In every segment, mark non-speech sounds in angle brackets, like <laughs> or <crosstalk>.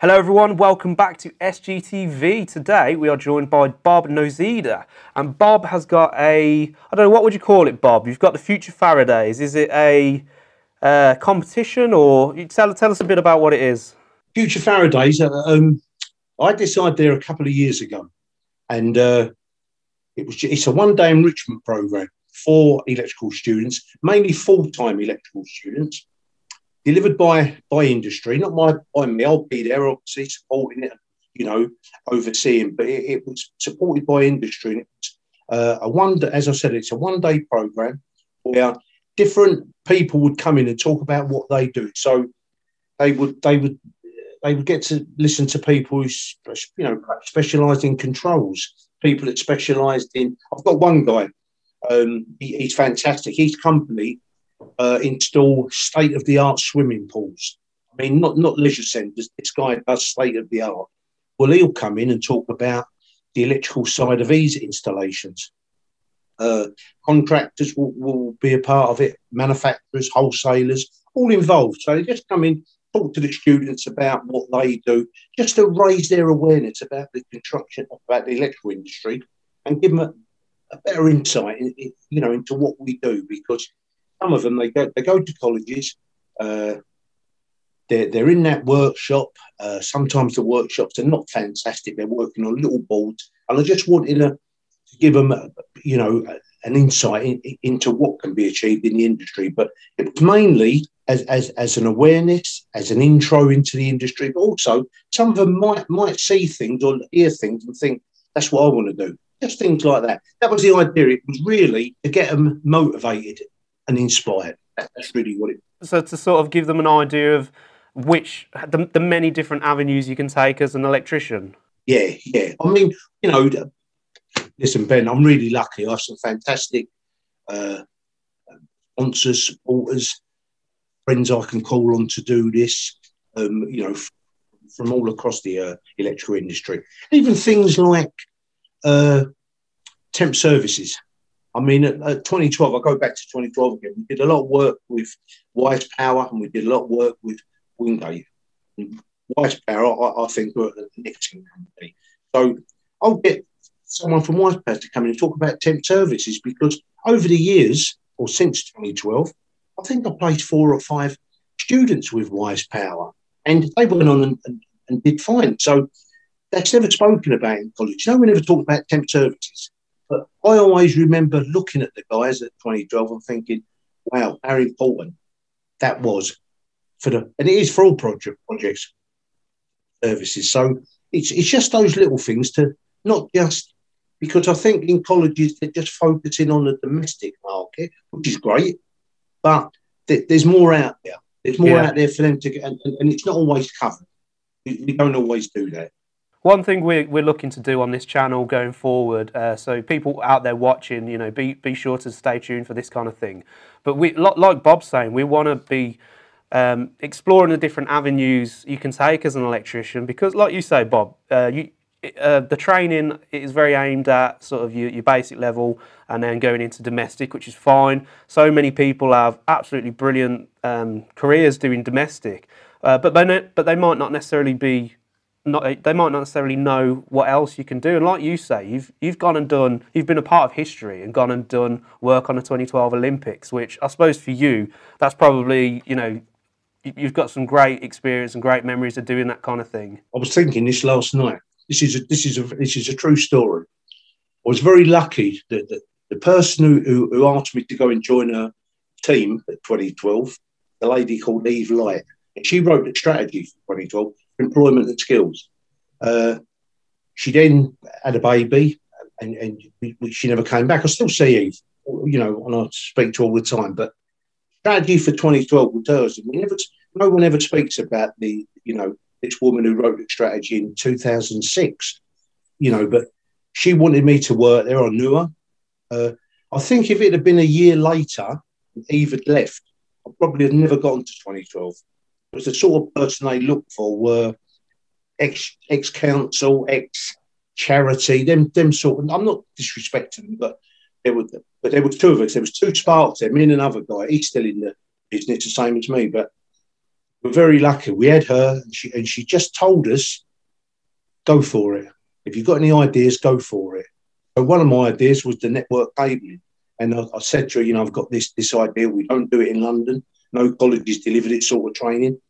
Hello, everyone. Welcome back to SGTV. Today we are joined by Bob Nozida, and Bob has got a I don't know what would you call it, Bob. You've got the Future Faradays. Is it a uh, competition, or you tell tell us a bit about what it is? Future Faradays. uh, Um, I decided there a couple of years ago, and uh, it was it's a one day enrichment program for electrical students, mainly full time electrical students delivered by by industry, not by, by me. I'll be there, obviously, supporting it, you know, overseeing, but it, it was supported by industry. And it was uh, a one, as I said, it's a one day program where different people would come in and talk about what they do. So they would they would they would get to listen to people who you know specialised in controls, people that specialised in. I've got one guy. Um, he, he's fantastic. His company uh, install state of the art swimming pools. I mean, not not leisure centres. This guy does state of the art. Well, he'll come in and talk about the electrical side of these installations. Uh, contractors will, will be a part of it, manufacturers, wholesalers, all involved. So just come in, talk to the students about what they do, just to raise their awareness about the construction, about the electrical industry, and give them a, a better insight, in, in, you know, into what we do. Because some of them they go they go to colleges. Uh, they're, they're in that workshop. Uh, sometimes the workshops are not fantastic. They're working on little boards, and I just wanted to, to give them, a, you know, an insight in, into what can be achieved in the industry. But it's mainly as, as, as an awareness, as an intro into the industry. But also, some of them might might see things or hear things and think that's what I want to do. Just things like that. That was the idea. It was really to get them motivated and inspired. That's really what it. So to sort of give them an idea of which the, the many different avenues you can take as an electrician. Yeah, yeah. I mean, you know, listen, Ben, I'm really lucky. I have some fantastic uh, sponsors, supporters, friends I can call on to do this. Um, you know, from all across the uh, electrical industry, even things like uh, temp services. I mean, at, at 2012, I go back to 2012 again. We did a lot of work with Wyse Power, and we did a lot of work with Wingate. Wyse Power, I, I think, are an excellent company. So I'll get someone from Wyse Power to come in and talk about temp services because over the years, or since 2012, I think I placed four or five students with Wyse Power, and they went on and, and, and did fine. So that's never spoken about in college. No one ever talked about temp services. But I always remember looking at the guys at 2012 and thinking, wow, how important that was for the, and it is for all project projects services. So it's it's just those little things to not just because I think in colleges they're just focusing on the domestic market, which is great, but th- there's more out there. There's more Yeah. out there for them to get, and, and, and it's not always covered. We, we don't always do that. One thing we're, we're looking to do on this channel going forward, uh, so people out there watching, you know, be, be sure to stay tuned for this kind of thing. But we, like Bob's saying, we want to be um, exploring the different avenues you can take as an electrician because, like you say, Bob, uh, you, uh, the training is very aimed at sort of your, your basic level and then going into domestic, which is fine. So many people have absolutely brilliant um, careers doing domestic, uh, but but they might not necessarily be not they might not necessarily know what else you can do. And like you say, you've you've gone and done you've been a part of history and gone and done work on the 2012 Olympics, which I suppose for you that's probably you know you- you've got some great experience and great memories of doing that kind of thing. I was thinking this last night. This is a, this is a this is a true story. I was very lucky that the, the person who, who, who asked me to go and join a team at 2012, the lady called Eve Light, and she wrote the strategy for 2012 for employment and skills. Uh, she then had a baby, and, and we, she never came back. I still see Eve, you know, and I speak to her all the time. But strategy for 2012 was hers. and We never, no one ever speaks about the, you know, this woman who wrote the strategy in 2006, you know, but she wanted me to work there. I knew her. Uh, I think if it had been a year later, Eve had left, I probably had never gotten to 2012. Because the sort of person they looked for were ex ex council, ex charity, them them sort. Of, I'm not disrespecting them, but there were but there was two of us. There was two sparks there, me and another guy. He's still in the business, the same as me, but we're very lucky. We had her, and she and she just told us, "Go for it. If you've got any ideas, go for it." So one of my ideas was the network cabling, and I, I said to her, "You know, I've got this this idea. We don't do it in London. No colleges deliver this sort of training."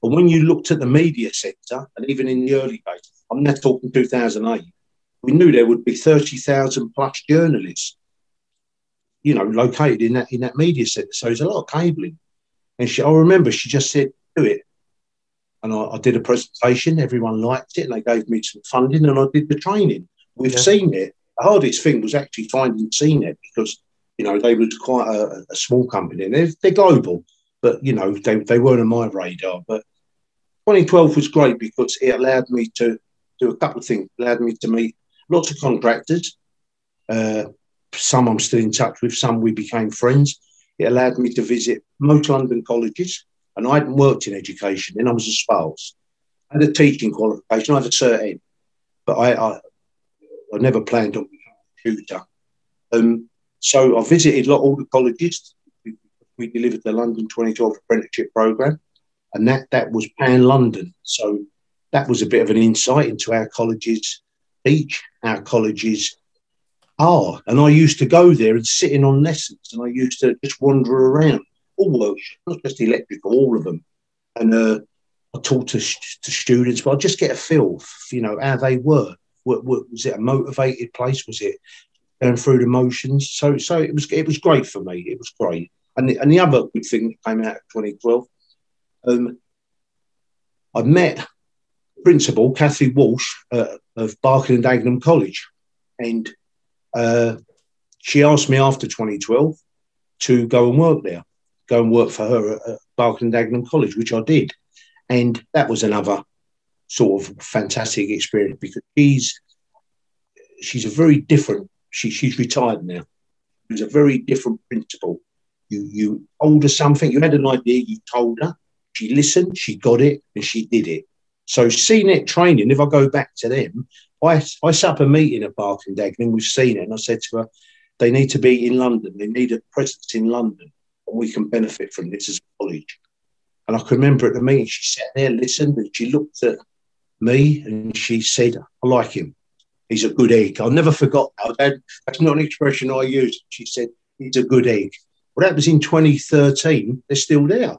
But when you looked at the media sector, and even in the early days, I'm now talking 2008, we knew there would be 30,000 plus journalists, you know, located in that in that media centre. So there's a lot of cabling. And she, I remember she just said, do it. And I, I, did a presentation, everyone liked it, and they gave me some funding, and I did the training. We've yeah. seen it. The hardest thing was actually finding CNET because, you know, they was quite a, a small company and they're, they're global, but, you know, they, they weren't on my radar. But 2012 was great because it allowed me to do a couple of things. It allowed me to meet lots of contractors. Uh, some I'm still in touch with, some we became friends. It allowed me to visit most London colleges, and I hadn't worked in education then, I was a spouse. I had a teaching qualification, I had a cert but I, I, I never planned on becoming a tutor. Um, so I visited all the colleges. We delivered the London 2012 apprenticeship programme, and that, that was pan London. So that was a bit of an insight into our colleges teach, our colleges are. And I used to go there and sit in on lessons and I used to just wander around, all workshops, not just electrical, all of them. And uh, I talked to, to students, but I just get a feel, for, you know, how they were. Was it a motivated place? Was it going through the motions? So, so it was it was great for me. It was great. And the, and the other good thing that came out of 2012, um, I met principal, Cathy Walsh, uh, of Barking and Dagenham College. And uh, she asked me after 2012 to go and work there, go and work for her at, at Barking and Dagenham College, which I did. And that was another sort of fantastic experience because she's she's a very different. She, she's retired now. It was a very different principal. You you told her something, you had an idea, you told her. She listened, she got it, and she did it. So CNET training, if I go back to them, I, I set up a meeting at Barking Dagenham with CNET and I said to her, they need to be in London. They need a presence in London and we can benefit from this as a college. And I can remember at the meeting, she sat there, listened, and she looked at me and she said, I like him. He's a good egg. I'll never forget that. That's not an expression I use. She said, he's a good egg. Well, that was in 2013. They're still there.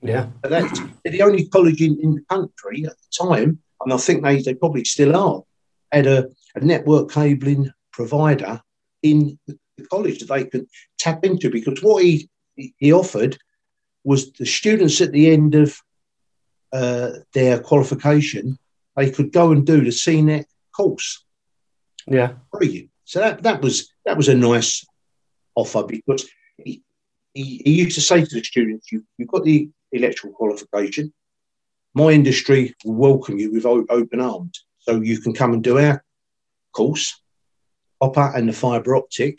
Yeah. But that's the only college in, in the country at the time, and I think they, they probably still are, had a, a network cabling provider in the college that they could tap into because what he, he offered was the students at the end of uh, their qualification, they could go and do the CNET course. Yeah. So that, that was that was a nice offer because he, he, he used to say to the students, you, you've got the electrical qualification, my industry will welcome you with open arms. So you can come and do our course, copper and the fibre optic,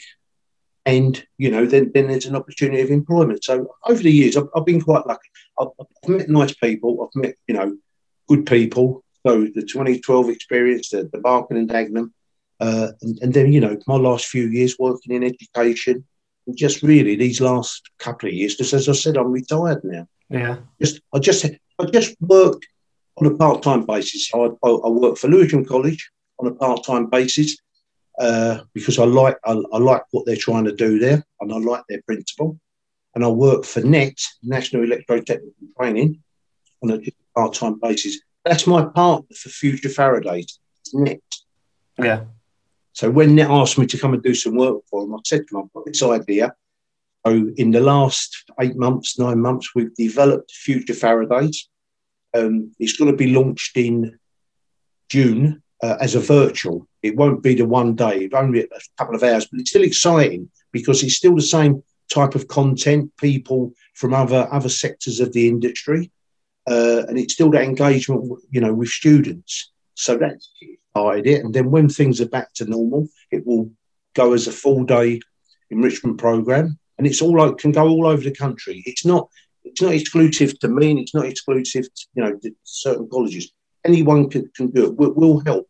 and you know then, then there's an opportunity of employment. So over the years, I've, I've been quite lucky. I've, I've, met nice people. I've met you know good people. So the 2012 experience, the, the Barking and Dagenham, uh, and, and then you know my last few years working in education, and just really these last couple of years, because as I said, I'm retired now. Yeah. Just I just I just work on a part time basis. I, I, I, work for Lewisham College on a part time basis uh, because I like I, I, like what they're trying to do there, and I like their principal. And I work for NET National Electrotechnical Training on a part time basis. That's my partner for Future Faradays. NET. Yeah. So when NET asked me to come and do some work for them, I said to them, I've got this idea. So in the last eight months, nine months, we've developed Future Faradays. Um, it's going to be launched in June uh, as a virtual. It won't be the one day, only a couple of hours, but it's still exciting because it's still the same type of content, people from other other sectors of the industry, uh, and it's still that engagement, you know, with students. So that's started it, and then when things are back to normal, it will go as a full day enrichment program and it's all like can go all over the country. It's not it's not exclusive to me, and it's not exclusive to you know to certain colleges. Anyone can, can do it. We'll, we'll help.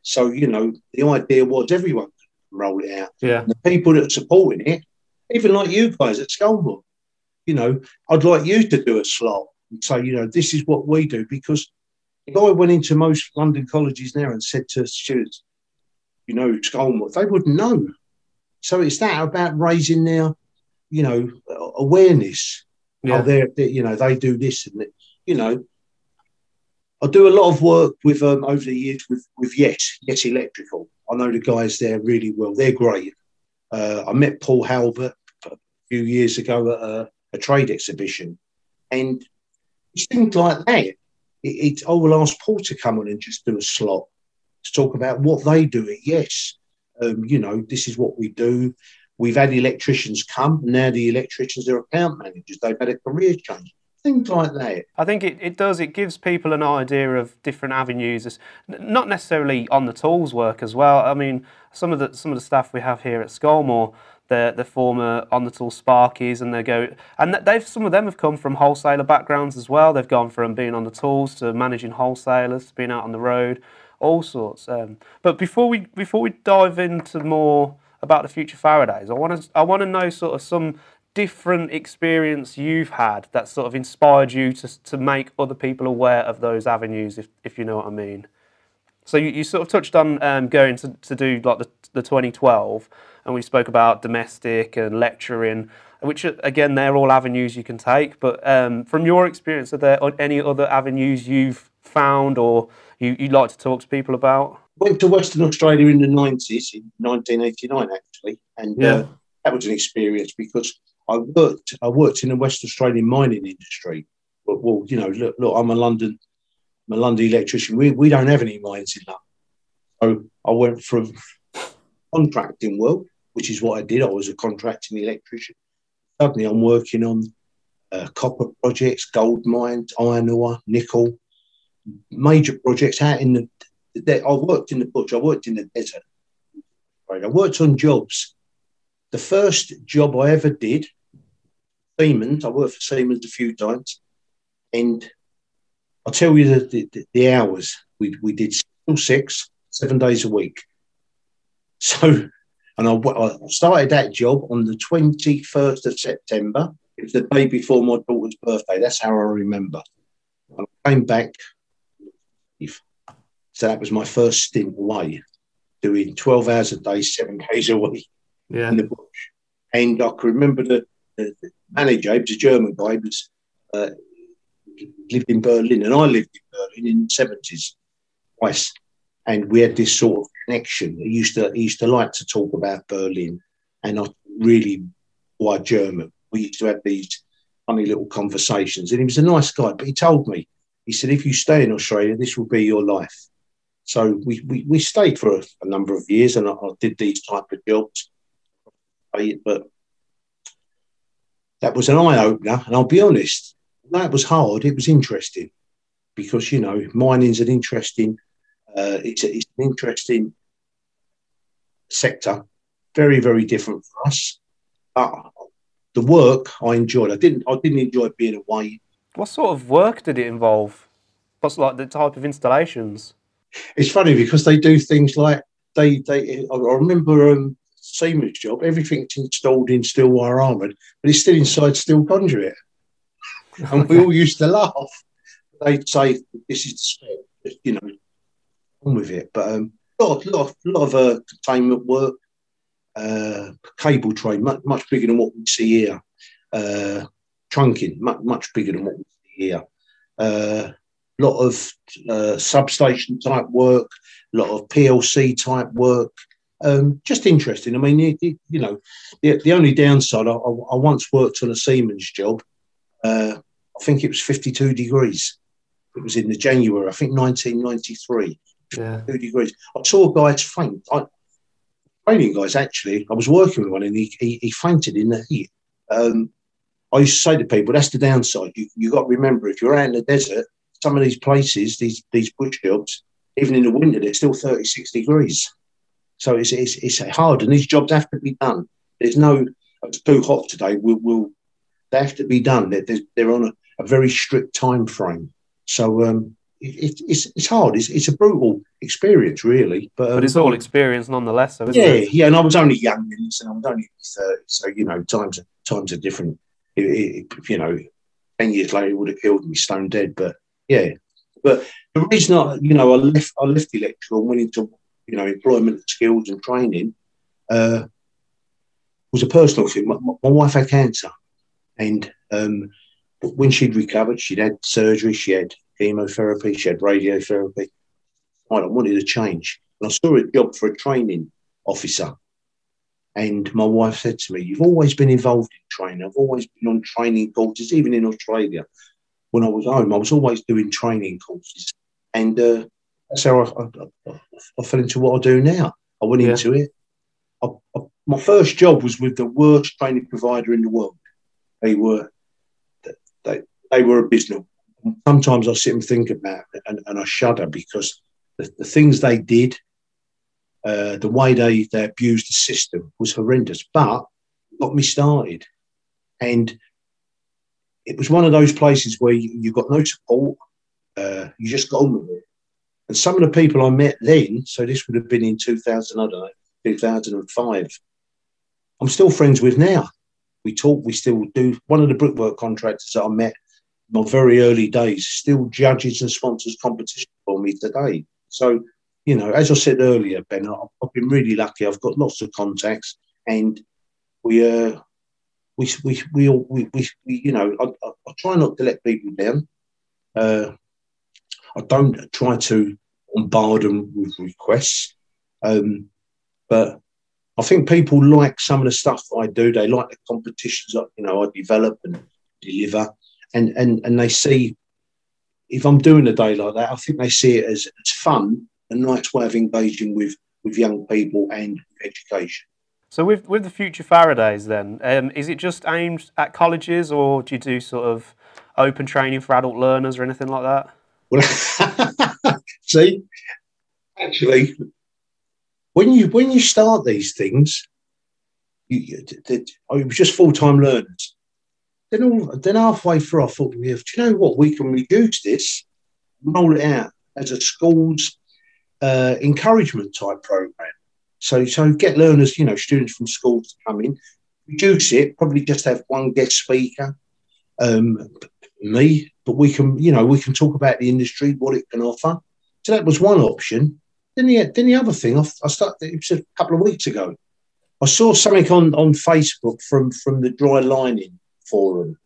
So you know the idea was everyone can roll it out. Yeah. And the people that are supporting it, even like you guys at Skolmore, you know, I'd like you to do a slot. and say, you know, this is what we do. Because if I went into most London colleges now and said to students, you know, Skolmore, they wouldn't know. So it's that about raising their, you know, awareness. Yeah. Oh, they're, they're, you know, they do this and that, you know. I do a lot of work with um, over the years with with Yes, Yes Electrical. I know the guys there really well. They're great. Uh, I met Paul Halbert a few years ago at a, a trade exhibition, and it's things like that. It, it, I will ask Paul to come on and just do a slot to talk about what they do at Yes. Um, you know, this is what we do. We've had electricians come. Now the electricians are account managers. They've had a career change. Things like that. I think it, it does. It gives people an idea of different avenues, it's not necessarily on the tools work as well. I mean, some of the some of the staff we have here at Skolmore, they're, they're former on the tool Sparkies, and they go and they've some of them have come from wholesaler backgrounds as well. They've gone from being on the tools to managing wholesalers, to being out on the road, all sorts. Um, but before we before we dive into more about the future Faradays, I want to I want to know sort of some different experience you've had that sort of inspired you to to make other people aware of those avenues, if if you know what I mean. So you, you sort of touched on um, going to, to do like the, the 2012, and we spoke about domestic and lecturing, which again they're all avenues you can take. But um, from your experience, are there any other avenues you've found or you, you'd like to talk to people about? Went to Western Australia in the 90s, in 1989 actually, and yeah. uh, that was an experience because I worked I worked in the West Australian mining industry. But, well, you know, look, look, I'm a London, I'm a London electrician. We, we don't have any mines in London. So I went from contracting world, which is what I did. I was a contracting electrician. Suddenly I'm working on uh, copper projects, gold mines, iron ore, nickel, major projects out in the. I worked in the bush. I worked in the desert. Right. I worked on jobs. The first job I ever did, Siemens. I worked for Siemens a few times, and I'll tell you the, the, the hours we we did six, seven days a week. So, and I, I started that job on the twenty first of September. It was the day before my daughter's birthday. That's how I remember. I came back so that was my first stint away, doing 12 hours a day, seven days a week yeah. in the bush. And I can remember the, the, the manager, he was a German guy, he was, uh, lived in Berlin, and I lived in Berlin in the 70s twice. And we had this sort of connection. He used to, he used to like to talk about Berlin, and I really why German. We used to have these funny little conversations, and he was a nice guy. But he told me, he said, if you stay in Australia, this will be your life. So we, we, we stayed for a, a number of years and I, I, did these type of jobs. But that was an eye opener. And I'll be honest, that was hard. It was interesting because, you know, mining's an interesting, it's, a, it's an interesting sector, very, very different for us. But the work I enjoyed. I didn't, I didn't enjoy being away what sort of work did it involve? What's like the type of installations? It's funny because they do things like they they. I remember um, Siemens job. Everything's installed in steel wire armoured, but it's still inside steel conduit. and we all <laughs> used to laugh. They'd say, "This is the spec," you know, on with it. But um, a lot, lot, lot of uh, containment work, uh, cable tray, much, much bigger than what we see here. Uh, trunking, much, much bigger than what we see here. A uh, lot of uh, substation type work, a lot of PLC type work. Um, just interesting. I mean, it, it, you know, the, the only downside, I, I, once worked on a Siemens job. Uh, I think it was 52 degrees. It was in the January, I think 1993. Yeah. 52 degrees. I saw a guy faint. I, training guys, actually. I was working with one and he, he, he fainted in the heat. Um, I used to say to people, that's the downside. You you got to remember if you're out in the desert, some of these places, these these bush jobs, even in the winter, it's still 36 degrees. So it's, it's, it's hard, and these jobs have to be done. There's no, it's too hot today. We'll, we'll they have to be done. They're, they're on a, a very strict time frame. So um, it, it's it's hard. It's, it's a brutal experience, really. But, um, but it's all experience nonetheless, though, yeah, it? Yeah, and I was only young, and I was only thirty, so you know times times are different it, it, you know, ten years later, he would have killed me stone dead. But yeah, but the reason I, you know, I left, I left the electrical and went into, you know, employment skills and training, uh, was a personal thing. My, my wife had cancer, and um, when she'd recovered, she'd had surgery, she had chemotherapy, she had radiotherapy. I wanted to change, and I saw a job for a training officer. And my wife said to me, You've always been involved in training. I've always been on training courses, even in Australia when I was home, I was always doing training courses, and uh, that's how I, I, I, fell into what I do now. I went yeah. into it. I, my first job was with the worst training provider in the world. They were they they were abysmal. Sometimes I sit and think about it, and, and I shudder because the, the things they did, uh, the way they they abused the system was horrendous. But got me started, and it was one of those places where you, you got no support. Uh, you just got on with it. And some of the people I met then, so this would have been in 2000, I don't know, 2005, I'm still friends with now. We talk, we still do. One of the brickwork contractors that I met my very early days still judges and sponsors competition for me today. So, you know, as I said earlier, Ben, I've been really lucky. I've got lots of contacts and we uh, we we we all we, we, we you know I, I, I, try not to let people down. Uh, I don't try to bombard them with requests, um, but I think people like some of the stuff I do. They like the competitions that you know I develop and deliver, and and and they see if I'm doing a day like that, I think they see it as, as fun, a nice way of engaging with with young people and education. So with with the future Faradays, then um, is it just aimed at colleges, or do you do sort of open training for adult learners or anything like that? Well, <laughs> see, actually, when you when you start these things, you, oh, it was just full time learners. Then all, then halfway through, I thought, do you know what? We can reduce this, roll it out as a schools uh, encouragement type program. So, so get learners, you know, students from schools to come in, reduce it, probably just have one guest speaker, um, me, but we can, you know, we can talk about the industry, what it can offer. So that was one option. Then the, then the other thing, I, I started, it was a couple of weeks ago. I saw something on, on Facebook from, from the Dry Lining Forum,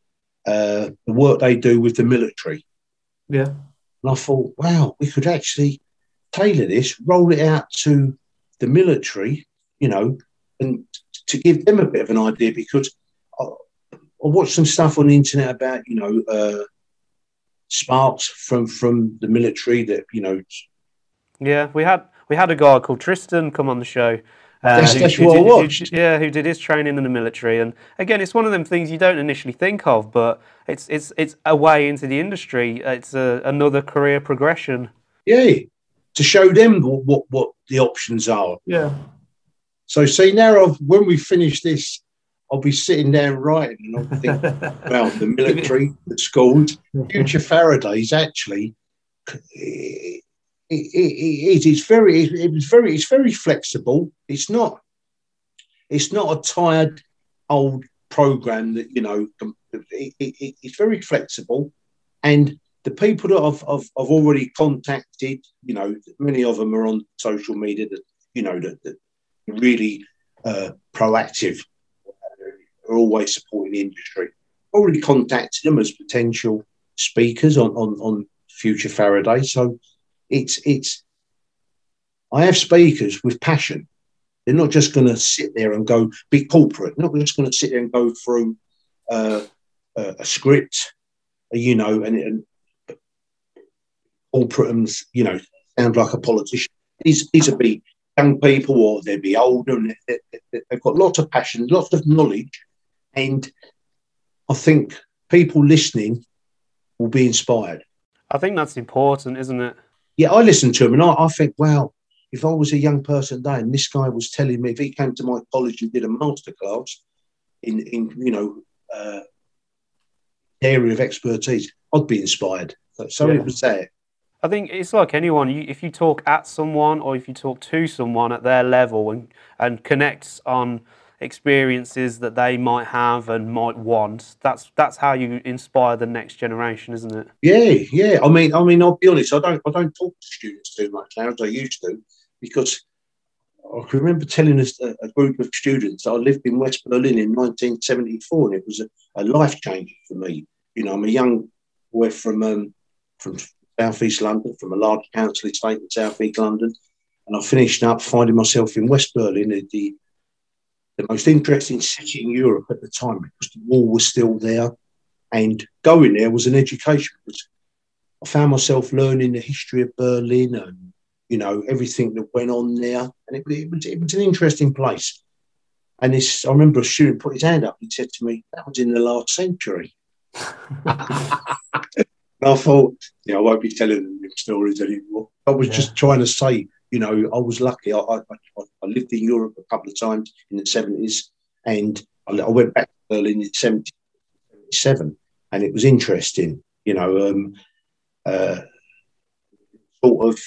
uh, the work they do with the military. Yeah. And I thought, wow, we could actually tailor this, roll it out to the military, you know, and to give them a bit of an idea because I, I watched some stuff on the internet about, you know, uh, sparks from from the military that you know. Yeah, we had we had a guy called Tristan come on the show. Uh, who, who, did, who, yeah, who did his training in the military, and again, it's one of them things you don't initially think of, but it's it's it's a way into the industry. It's a, another career progression. Yeah, to show them what, what, the options are. Yeah. So see now, I've, when we finish this, I'll be sitting there writing, and I'll think, <laughs> well, the military, the schools, <laughs> future Faraday's actually. It, it, it, it's very, it's very, it's very flexible. It's not, it's not a tired old program that you know. it's very flexible, and the people that I've, I've, I've, already contacted, you know, many of them are on social media that, you know, that, that really uh, proactive, are always supporting the industry. Already contacted them as potential speakers on, on, on future Faraday. So it's, it's, I have speakers with passion. They're not just going to sit there and go be corporate. They're not just going to sit there and go through uh, a, a script, you know, and, and all Pritham's, you know, sound like a politician. These these would be young people or they'd be older and they've got lots of passion, lots of knowledge. And I think people listening will be inspired. I think that's important, isn't it? Yeah, I listen to him and I, I think, wow, if I was a young person then and this guy was telling me if he came to my college and did a masterclass in, in you know, uh, area of expertise, I'd be inspired. So yeah. it was there. I think it's like anyone. You, if you talk at someone or if you talk to someone at their level and and connects on experiences that they might have and might want. That's that's how you inspire the next generation, isn't it? Yeah, yeah. I mean, I mean, I'll be honest. I don't, I don't talk to students too much now as I used to, because I can remember telling a, a group of students I lived in West Berlin in 1974, and it was a, a life changer for me. You know, I'm a young boy from um, from southeast London, from a large council estate in southeast London, and I finished up finding myself in West Berlin, the the most interesting city in Europe at the time because the wall was still there, and going there was an education. Because I found myself learning the history of Berlin and you know everything that went on there, and it, it, was, it was an interesting place. And this, I remember a student put his hand up and said to me, "That was in the last century." <laughs> and I thought, you know, I won't be telling them stories anymore. I was yeah. just trying to say, you know, I was lucky. I, I, I, lived in Europe a couple of times in the 70s and I, I went back to Berlin in 77 and it was interesting, you know, um, uh, sort of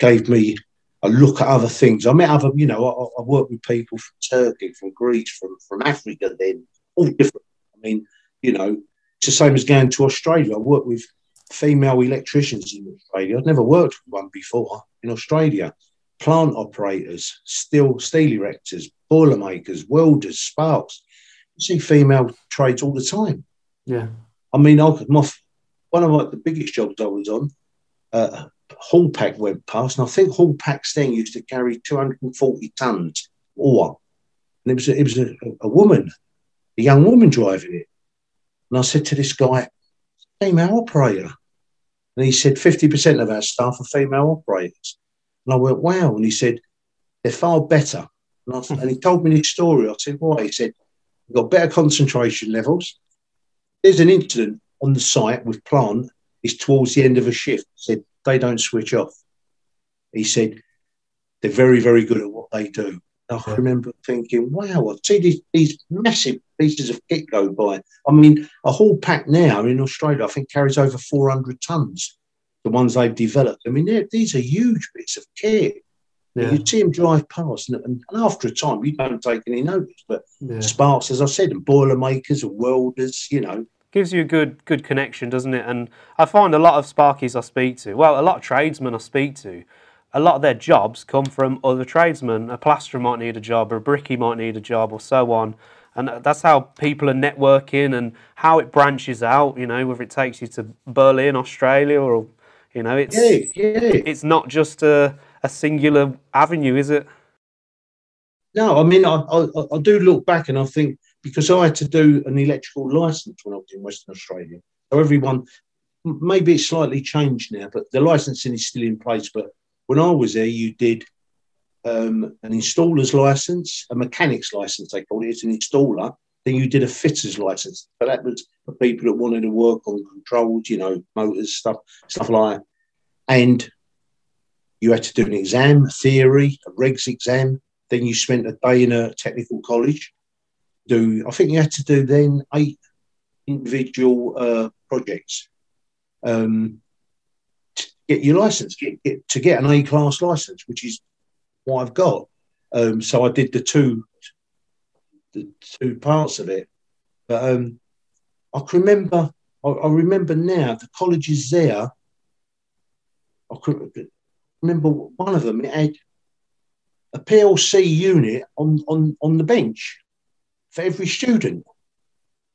gave me a look at other things. I met other, you know, I, I worked with people from Turkey, from Greece, from, from Africa then, all different. I mean, you know, it's the same as going to Australia. I worked with female electricians in Australia. I'd never worked with one before in Australia. Plant operators, steel steel erectors, boiler makers, welders, sparks. You see female trades all the time. Yeah. I mean, I, my, one of my, the biggest jobs I was on, uh, Haulpak went past, and I think Haulpak's then used to carry 240 tons ore. And it was a, it was a, a woman, a young woman driving it. And I said to this guy, female operator. And he said, 50% of our staff are female operators. And I went, wow. And he said, they're far better. And, I, and he told me this story. I said, why? He said, we've got better concentration levels. There's an incident on the site with plant. It's towards the end of a shift. He said, they don't switch off. He said, they're very, very good at what they do. I remember thinking, wow, I see these, these massive pieces of kit go by. I mean, a Haulpak now in Australia, I think, carries over 400 tons, the ones they've developed. I mean, these are huge bits of kit. Yeah. You see them drive past, and, and, after a time, you don't take any notice. But yeah. sparks, as I said, and boiler makers and welders, you know. Gives you a good good connection, doesn't it? And I find a lot of sparkies I speak to, well, a lot of tradesmen I speak to, a lot of their jobs come from other tradesmen. A plasterer might need a job, or a brickie might need a job, or so on. And that's how people are networking and how it branches out. You know, whether it takes you to Berlin, Australia, or you know, it's yeah, yeah. it's not just a, a singular avenue, is it? No, I mean, I, I, I do look back and I think because I had to do an electrical license when I was in Western Australia. So everyone, maybe it's slightly changed now, but the licensing is still in place. But when I was there, you did um, an installer's license, a mechanic's license, they called it. It's an installer. Then you did a fitter's license. But that was for people that wanted to work on controls, you know, motors, stuff, stuff like that. And you had to do an exam, a theory, a regs exam. Then you spent a day in a technical college. Do I think you had to do then eight individual uh, projects. Um, to get your license, get, get, to get an A class license, which is what I've got. Um, so I did the two, the two parts of it. But um, I can remember, I, I, remember now the colleges there. I could remember one of them. It had a PLC unit on on on the bench for every student,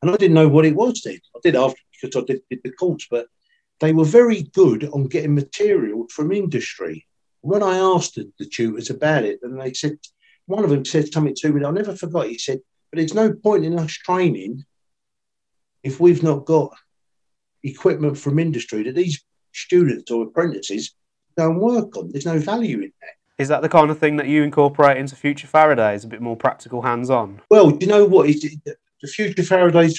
and I didn't know what it was then. I did after because I did, did the course, but they were very good on getting material from industry. When I asked the, the tutors about it, and they said, one of them said something to me, I'll never forgot. He said, but there's no point in us training if we've not got equipment from industry that these students or apprentices and work on. There's no value in that. Is that the kind of thing that you incorporate into future Faradays, a bit more practical, hands-on? Well, you know what? the future Faradays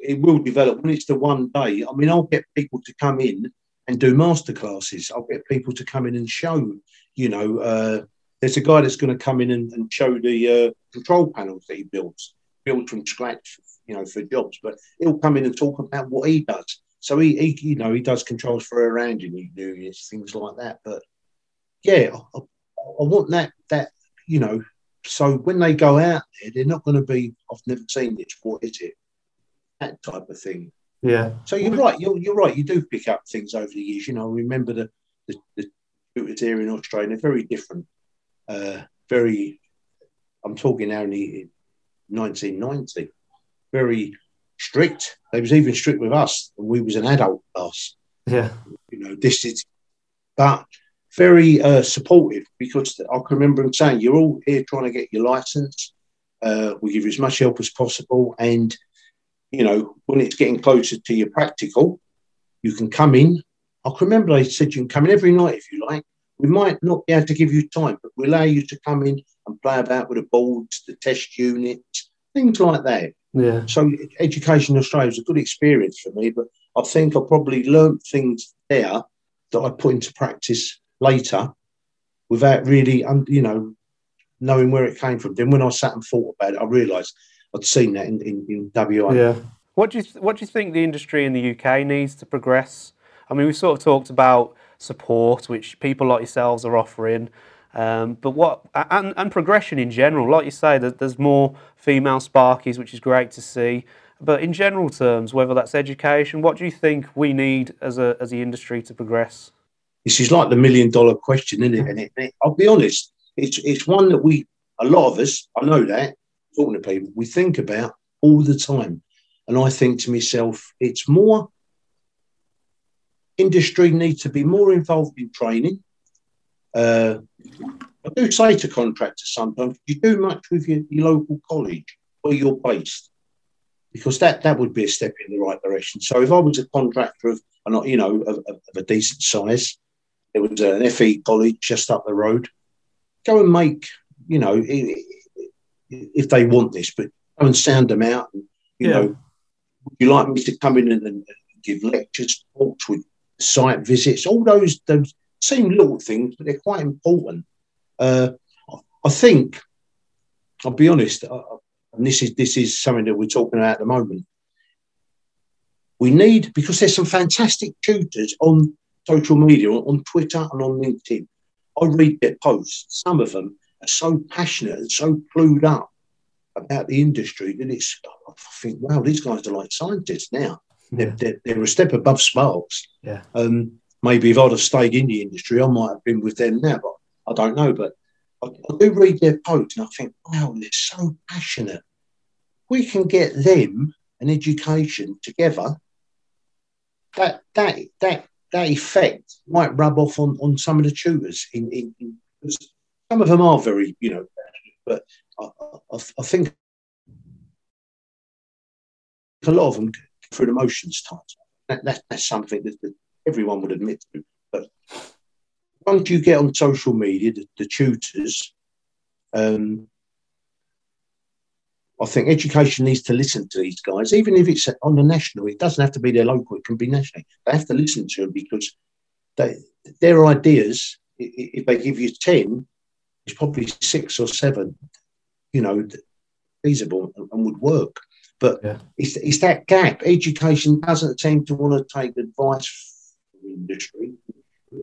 it will develop when it's the one day. I mean, I'll get people to come in and do master classes. I'll get people to come in and show. You know, uh, there's a guy that's going to come in and, and show the uh, control panels that he builds, built from scratch. You know, for jobs, but he'll come in and talk about what he does. So he, he you know, he does controls for around units, things like that. But yeah, I, I want that that you know so when they go out there, they're not going to be. I've never seen this. What is it? That type of thing. Yeah. So you're right. You're, you're right. You do pick up things over the years. You know, remember the the, the tutors here in Australia. They're very different. Uh, very. I'm talking now in 1990. Very strict. They was even strict with us, and we was an adult class. Yeah. You know, this is, but very uh, supportive because I can remember him saying, "You're all here trying to get your license. Uh, we give you as much help as possible, and you know, when it's getting closer to your practical, you can come in. I can remember they said you can come in every night if you like. We might not be able to give you time, but we allow you to come in and play about with the boards, the test units, things like that. Yeah. So education in Australia was a good experience for me, but I think I probably learned things there that I put into practice later without really, you know, knowing where it came from. Then when I sat and thought about it, I realised I'd seen that in, in, in WA. Yeah. What do you what do you think the industry in the UK needs to progress? I mean, we've sort of talked about support, which people like yourselves are offering. Um, but what and, and progression in general, like you say, there's, there's more female sparkies, which is great to see. But in general terms, whether that's education, what do you think we need as a as the industry to progress? This is like the million dollar question, isn't it? And it, it, I'll be honest, it's it's one that we a lot of us, I know that, talking to people, we think about all the time. And I think to myself, it's more industry needs to be more involved in training. Uh, I do say to contractors sometimes, you do much with your, your local college where you're based, because that that would be a step in the right direction. So if I was a contractor of, you know, of, of a decent size, there was an FE college just up the road. Go and make, you know, if they want this, but go and sound them out. And, you yeah. know, would you like me to come in and, and give lectures, talks with site visits, all those those seem little things, but they're quite important. Uh, I think, I'll be honest, uh, and this is this is something that we're talking about at the moment. We need because there's some fantastic tutors on social media, on Twitter and on LinkedIn. I read their posts. Some of them are so passionate and so clued up about the industry that it's. I think, wow, these guys are like scientists now. Yeah. They're, they're, they're, a step above Sparks. Yeah. Um, maybe if I'd have stayed in the industry, I might have been with them now, but I don't know. But I, I do read their posts and I think, wow, they're so passionate. We can get them an education together. That that that that effect might rub off on, on some of the tutors. In, in, in some of them are very, you know, but I, I, I think a lot of them through the motions. That, that, that's something that, that, everyone would admit to. But once you get on social media, the, the tutors, um, I think education needs to listen to these guys, even if it's on the national. It doesn't have to be their local; it can be national. They have to listen to them because they, their ideas. If they give you ten, it's probably six or seven. You know, feasible and, and would work. But yeah. it's, it's that gap. Education doesn't seem to want to take advice from the industry. We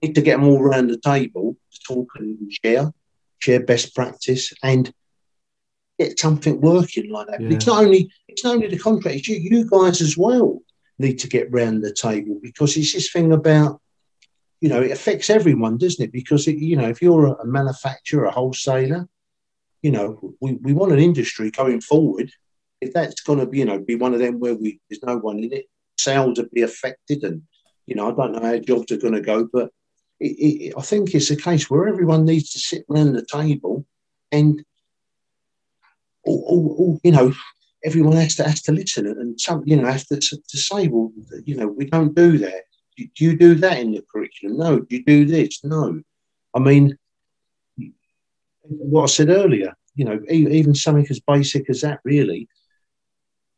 need to get them all around the table to talk and share, share best practice, and get something working like that. Yeah. It's not only it's not only the contractors, you, you guys as well need to get round the table because it's this thing about you know it affects everyone, doesn't it? Because it, you know if you're a manufacturer, a wholesaler, you know we, we want an industry going forward. If that's going to be you know be one of them where we there's no one in it, sales will be affected, and you know I don't know how jobs are going to go, but it, it, I think it's a case where everyone needs to sit around the table and all you know, everyone has to has to listen and some, you know, has to, to say, well, you know, we don't do that. Do, do you do that in the curriculum? No. Do you do this? No. I mean, what I said earlier, you know, even something as basic as that, really,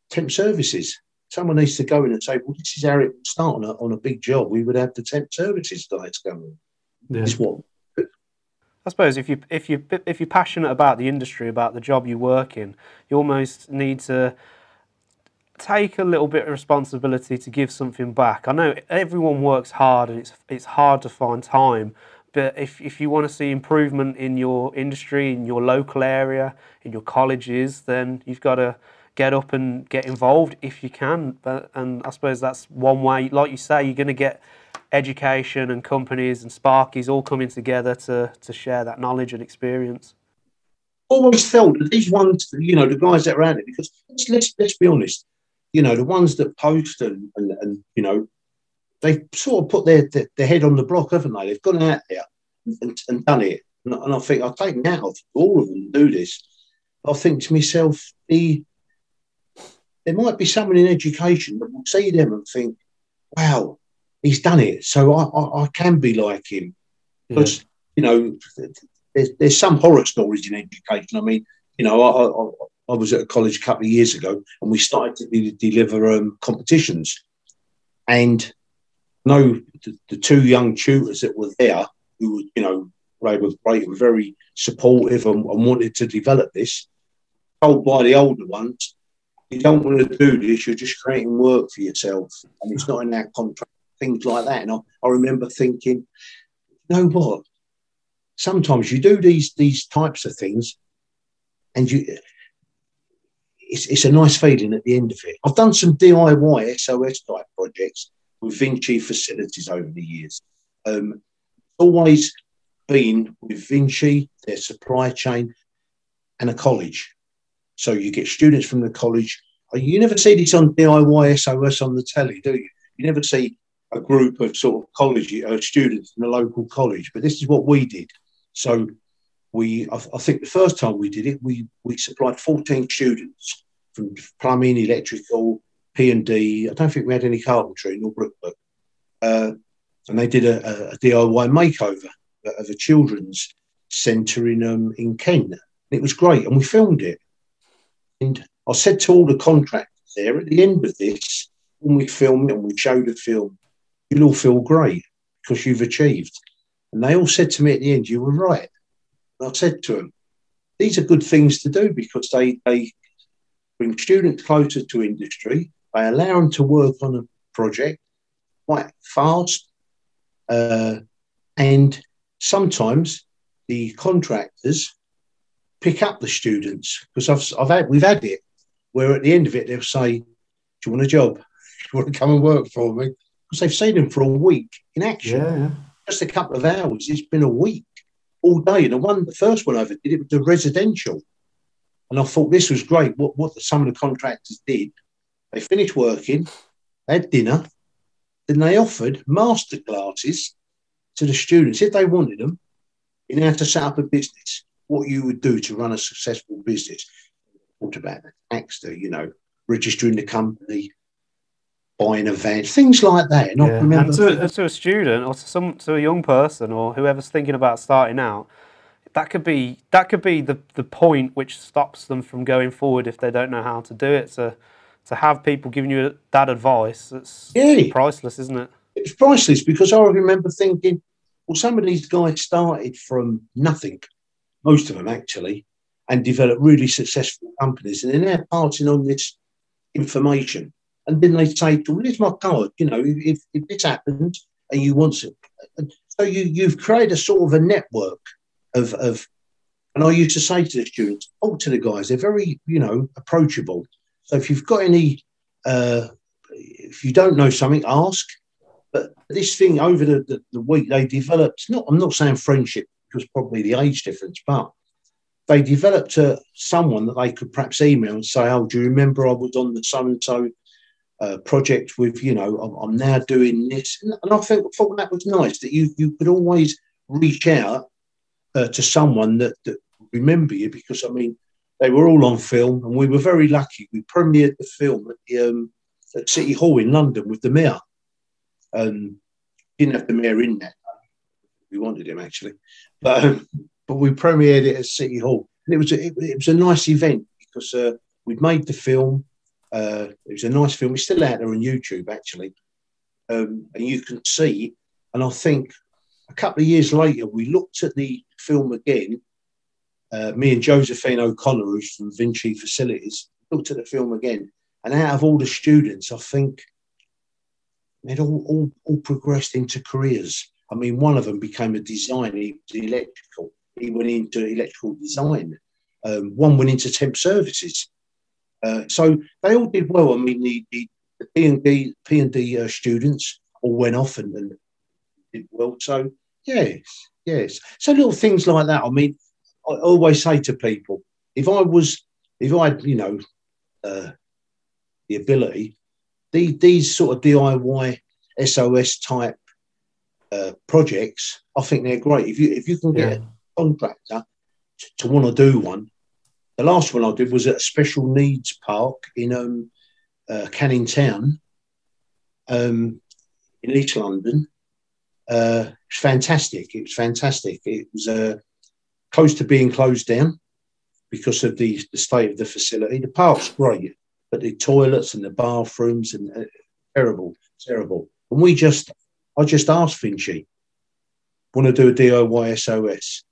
temp services. Someone needs to go in and say, well, this is how it would start on a, on a big job. We would have the temp services guys going. Yeah. This what I suppose if you if you if you're passionate about the industry, about the job you work in, you almost need to take a little bit of responsibility to give something back. I know everyone works hard and it's it's hard to find time, But if, if you want to see improvement in your industry, in your local area, in your colleges, then you've got to get up and get involved if you can. But, and I suppose that's one way, like you say, you're going to get education and companies and Sparkies all coming together to, to share that knowledge and experience. Always felt these ones, you know, the guys that are at it, because let's, let's, let's be honest, you know, the ones that post and, and, and you know, they've sort of put their, their, their, head on the block, haven't they? They've gone out there and, and done it. And, and I think I'll take of all of them do this. I think to myself, the there might be someone in education that will see them and think, wow, he's done it. So I, I, I can be like him. Because, yeah. you know, there's, there's some horror stories in education. I mean, you know, I, I, I was at a college a couple of years ago and we started to deliver um, competitions. And no, the, the, two young tutors that were there, who were, you know, they were great and very supportive and, and wanted to develop this, told by the older ones, you don't want to do this, you're just creating work for yourself. And it's not in that contract, things like that. And I, I remember thinking, you know what? Sometimes you do these these types of things and you it's, it's a nice feeling at the end of it. I've done some DIY SOS type projects with Vinci facilities over the years. Um, always been with Vinci, their supply chain, and a college. So you get students from the college. Uh, you never see this on DIY SOS on the telly, do you? You never see a group of sort of college uh, students in a local college, but this is what we did. So we, I, I, think the first time we did it, we we supplied 14 students from plumbing, electrical, P and D. I don't think we had any carpentry nor brickwork, uh, and they did a, a, DIY makeover of a children's centre in um, in Kent. It was great, and we filmed it. And I said to all the contractors there at the end of this, when we filmed it and we showed the film, you'll all feel great because you've achieved. And they all said to me at the end, you were right. And I said to them, these are good things to do because they, they bring students closer to industry. They allow them to work on a project quite fast. Uh, and sometimes the contractors pick up the students because I've, I've had, we've had it where at the end of it they'll say, "Do you want a job? <laughs> Do you want to come and work for me?" Because they've seen them for a week in action. Yeah. Just a couple of hours. It's been a week, all day. And the one, the first one I ever did, it was the residential, and I thought this was great. What what some of the contractors did, they finished working, had dinner, then they offered master classes to the students if they wanted them in how to set up a business what you would do to run a successful business. What about the tax, you know, registering the company, buying a van, things like that. And, yeah. and to, to, a student or to some to a young person or whoever's thinking about starting out, that could be that could be the, the point which stops them from going forward if they don't know how to do it. So to have people giving you that advice, it's yeah. priceless, isn't it? It's priceless because I remember thinking, well, some of these guys started from nothing most of them actually, and developed really successful companies. And then they're passing on this information. And then they say, well, here's my card, you know, if, if this happens and you want to. So you, you've created a sort of a network of, of, and I used to say to the students, oh, to the guys, they're very, you know, approachable. So if you've got any, uh, if you don't know something, ask. But this thing over the, the, the week, they developed, not, I'm not saying friendship, was probably the age difference, but they developed a, someone that they could perhaps email and say, "Oh, do you remember I was on the so and so project with you know I'm, I'm now doing this," and, and I think thought that was nice that you you could always reach out uh, to someone that that remember you because I mean they were all on film and we were very lucky. We premiered the film at the um, at City Hall in London with the mayor. Um, didn't have the mayor in there we wanted him actually, but um, but we premiered it at City Hall, and it was a, it, it was a nice event because uh, we'd made the film. Uh, it was a nice film. It's still out there on YouTube actually, um, and you can see. And I think a couple of years later, we looked at the film again. Uh, me and Josephine O'Connor, who's from Vinci Facilities, looked at the film again. And out of all the students, I think they'd all, all, all progressed into careers I mean, one of them became a designer. He was electrical. He went into electrical design. Um, one went into temp services. Uh, so they all did well. I mean, the, the, the P and D P and D uh, students all went off and, and, did well. So yes, yes. So little things like that. I mean, I always say to people, if I was, if I had, you know, uh, the ability, the, these sort of DIY SOS type uh, projects, I think they're great. If you if you can get yeah. a contractor to, to want to do one, the last one I did was at a special needs park in um, uh, Canning Town, um, in East London. Uh, it was fantastic. It was fantastic. It was uh, close to being closed down because of the, the state of the facility. The park's great, but the toilets and the bathrooms and uh, terrible, terrible. And we just, I just asked Vinci, want to do a DIY SOS?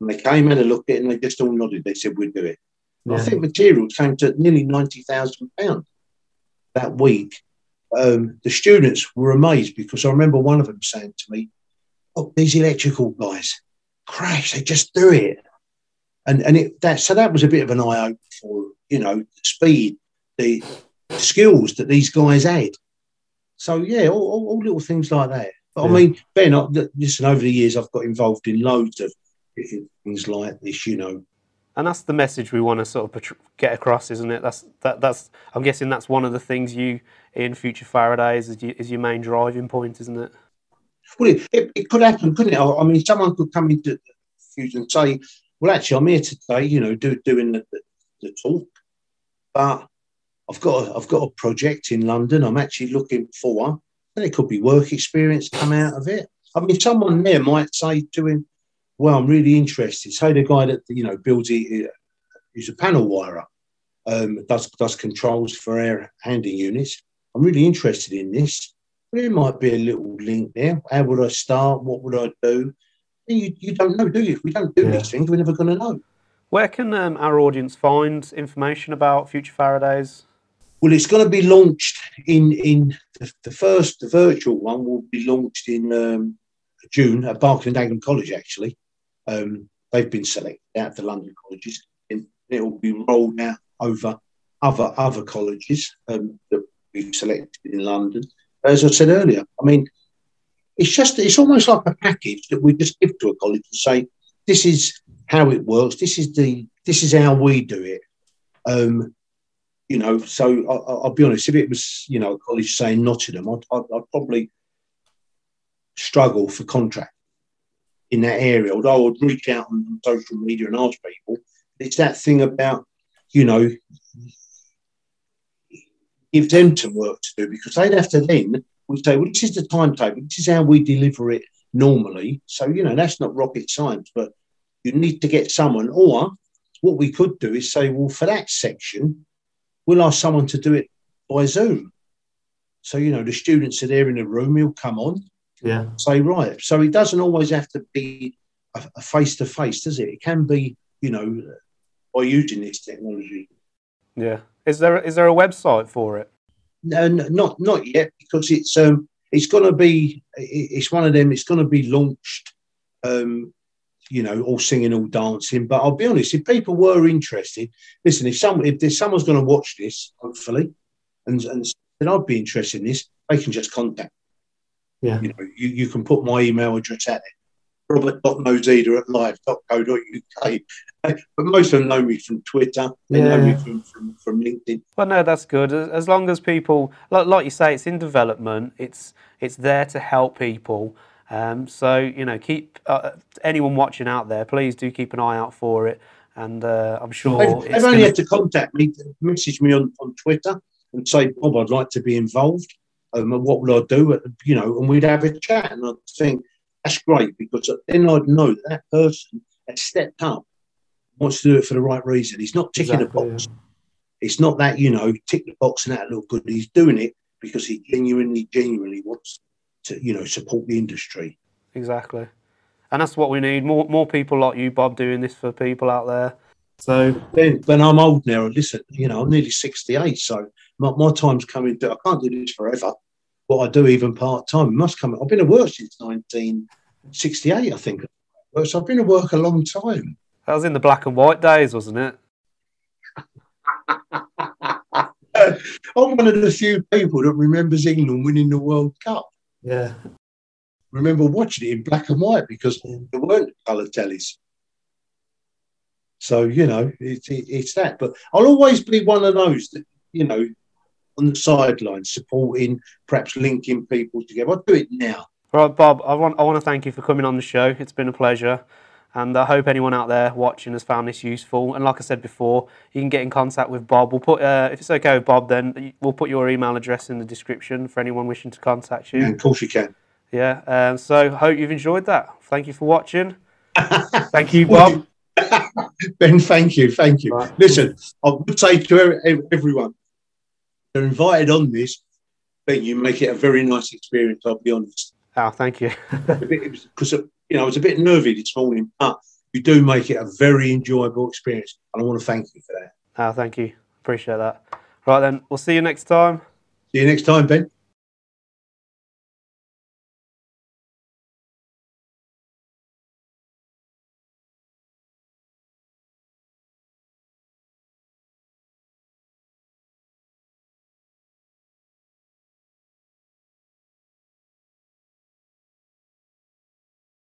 And they came in and looked at it and they just all nodded. They said, we'd do it. Yeah. I think materials came to nearly £90,000 that week. Um, the students were amazed because I remember one of them saying to me, Oh, these electrical guys, crash, they just do it and and it that so that was a bit of an eye opener for you know the speed, the skills that these guys had. So yeah, all, all, all little things like that. But yeah. I mean, Ben, I, listen, over the years I've got involved in loads of things like this, you know. And that's the message we want to sort of get across, isn't it? That's that. That's I'm guessing that's one of the things you in Future Faradays is, is your main driving point, isn't it? Well, it, it, it, could happen, couldn't it? I mean, someone could come into Fusion and say, well, actually, I'm here today, you know, do, doing the, the, the talk, but I've got a, I've got a project in London. I'm actually looking for, and it could be work experience come out of it. I mean, someone there might say to him, "Well, I'm really interested." Say the guy that you know builds it, he's a panel wirer, um, does does controls for air handling units. I'm really interested in this. There might be a little link there. How would I start? What would I do? you, you don't know, do you? If we don't do yeah. these things, we're never going to know. Where can um, our audience find information about Future Faradays? Well, it's going to be launched in in the, the first, the virtual one will be launched in um, June at Barking and Dagenham College. Actually, um, they've been selected out the London colleges, and it will be rolled out over other other colleges um, that we've selected in London. As I said earlier, I mean, it's just it's almost like a package that we just give to a college and say, this is how it works. This is the this is how we do it. Um, you know, so I, will be honest. If it was you know a college saying Nottingham, I'd, I'd, I'd probably struggle for contract in that area. Although I would reach out on social media and ask people, it's that thing about you know give them to work to do because they'd have to then we say, well, this is the timetable, this is how we deliver it normally. So, you know, that's not rocket science, but you need to get someone. Or what we could do is say, well, for that section, we'll ask someone to do it by Zoom. So, you know, the students are there in the room, he'll come on, yeah. say, right. So it doesn't always have to be a face to face, does it? It can be, you know, by using this technology. Yeah. Is there is there a website for it? No, not not yet because it's um it's going to be it's one of them. It's going to be launched, um, you know, all singing, all dancing. But I'll be honest, if people were interested, listen, if some if there's someone's going to watch this, hopefully, and and then I'd be interested in this, they can just contact. Yeah, you know, you, you can put my email address at it robert.nozeda at live.co.uk. But most of them know me from Twitter. They yeah. know me from, from, from LinkedIn. Well, no, that's good. As long as people, like, like you say, it's in development. It's it's there to help people. Um, so you know, keep uh, anyone watching out there. Please do keep an eye out for it. And uh, I'm sure they've, they've only gonna... had to contact me, message me on, on Twitter, and say, Bob, I'd like to be involved. Um, what would I do? You know, and we'd have a chat. And I'd think that's great because then I'd know that that person has stepped up, wants to do it for the right reason. He's not ticking exactly, a box. Yeah. It's not that, you know, tick the box and that look good. He's doing it because he genuinely, genuinely wants to, you know, support the industry. Exactly. And that's what we need. More more people like you, Bob, doing this for people out there. So then, when I'm old now, listen, you know, I'm nearly 68, so my, my time's coming. I can't do this forever what I do even part time. Must come. I've been at work since 1968, I think. So I've been at work a long time. That was in the black and white days, wasn't it? <laughs> I'm one of the few people that remembers England winning the World Cup. Yeah. Remember watching it in black and white because there weren't colour tellies. So, you know, it's, it's that. But I'll always be one of those that, you know, on the sidelines, supporting, perhaps linking people together. I'll do it now. Right, Bob, I want, I want to thank you for coming on the show. It's been a pleasure. And I hope anyone out there watching has found this useful. And like I said before, you can get in contact with Bob. We'll put, uh, if it's okay with Bob, then we'll put your email address in the description for anyone wishing to contact you. Yeah, of course you can. Yeah. Um, so hope you've enjoyed that. Thank you for watching. <laughs> thank you, Bob. <laughs> ben, thank you, thank you. Right. Listen, I would say to everyone, they're invited on this, but you make it a very nice experience. I'll be honest. Oh, thank you. <laughs> Because you know I was a bit nervy this morning, but you do make it a very enjoyable experience, and I want to thank you for that. Oh, thank you. Appreciate that. Right then, we'll see you next time. See you next time, Ben.